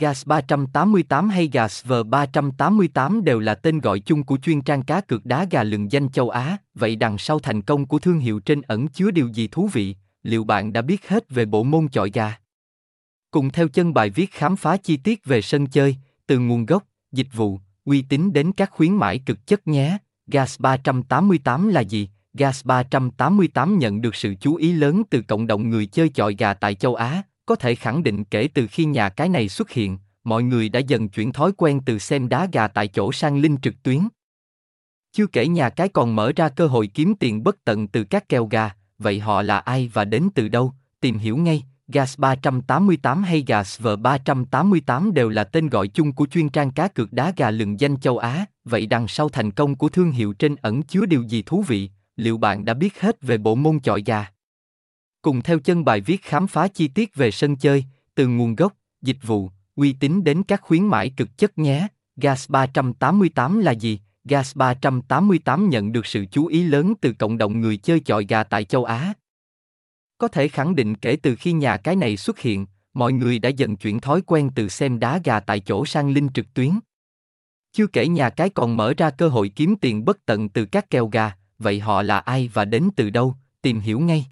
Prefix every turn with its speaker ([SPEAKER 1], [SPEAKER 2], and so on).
[SPEAKER 1] Gas 388 hay Gas V388 đều là tên gọi chung của chuyên trang cá cược đá gà lừng danh châu Á, vậy đằng sau thành công của thương hiệu trên ẩn chứa điều gì thú vị, liệu bạn đã biết hết về bộ môn chọi gà? Cùng theo chân bài viết khám phá chi tiết về sân chơi, từ nguồn gốc, dịch vụ, uy tín đến các khuyến mãi cực chất nhé. Gas 388 là gì? Gas 388 nhận được sự chú ý lớn từ cộng đồng người chơi chọi gà tại châu Á, có thể khẳng định kể từ khi nhà cái này xuất hiện, mọi người đã dần chuyển thói quen từ xem đá gà tại chỗ sang linh trực tuyến. Chưa kể nhà cái còn mở ra cơ hội kiếm tiền bất tận từ các kèo gà, vậy họ là ai và đến từ đâu? Tìm hiểu ngay, Gas 388 hay Gas V388 đều là tên gọi chung của chuyên trang cá cược đá gà lừng danh châu Á, vậy đằng sau thành công của thương hiệu trên ẩn chứa điều gì thú vị, liệu bạn đã biết hết về bộ môn chọi gà? Cùng theo chân bài viết khám phá chi tiết về sân chơi, từ nguồn gốc, dịch vụ, uy tín đến các khuyến mãi cực chất nhé. Gas 388 là gì? Gas 388 nhận được sự chú ý lớn từ cộng đồng người chơi chọi gà tại châu Á. Có thể khẳng định kể từ khi nhà cái này xuất hiện, mọi người đã dần chuyển thói quen từ xem đá gà tại chỗ sang linh trực tuyến. Chưa kể nhà cái còn mở ra cơ hội kiếm tiền bất tận từ các kèo gà, vậy họ là ai và đến từ đâu? Tìm hiểu ngay.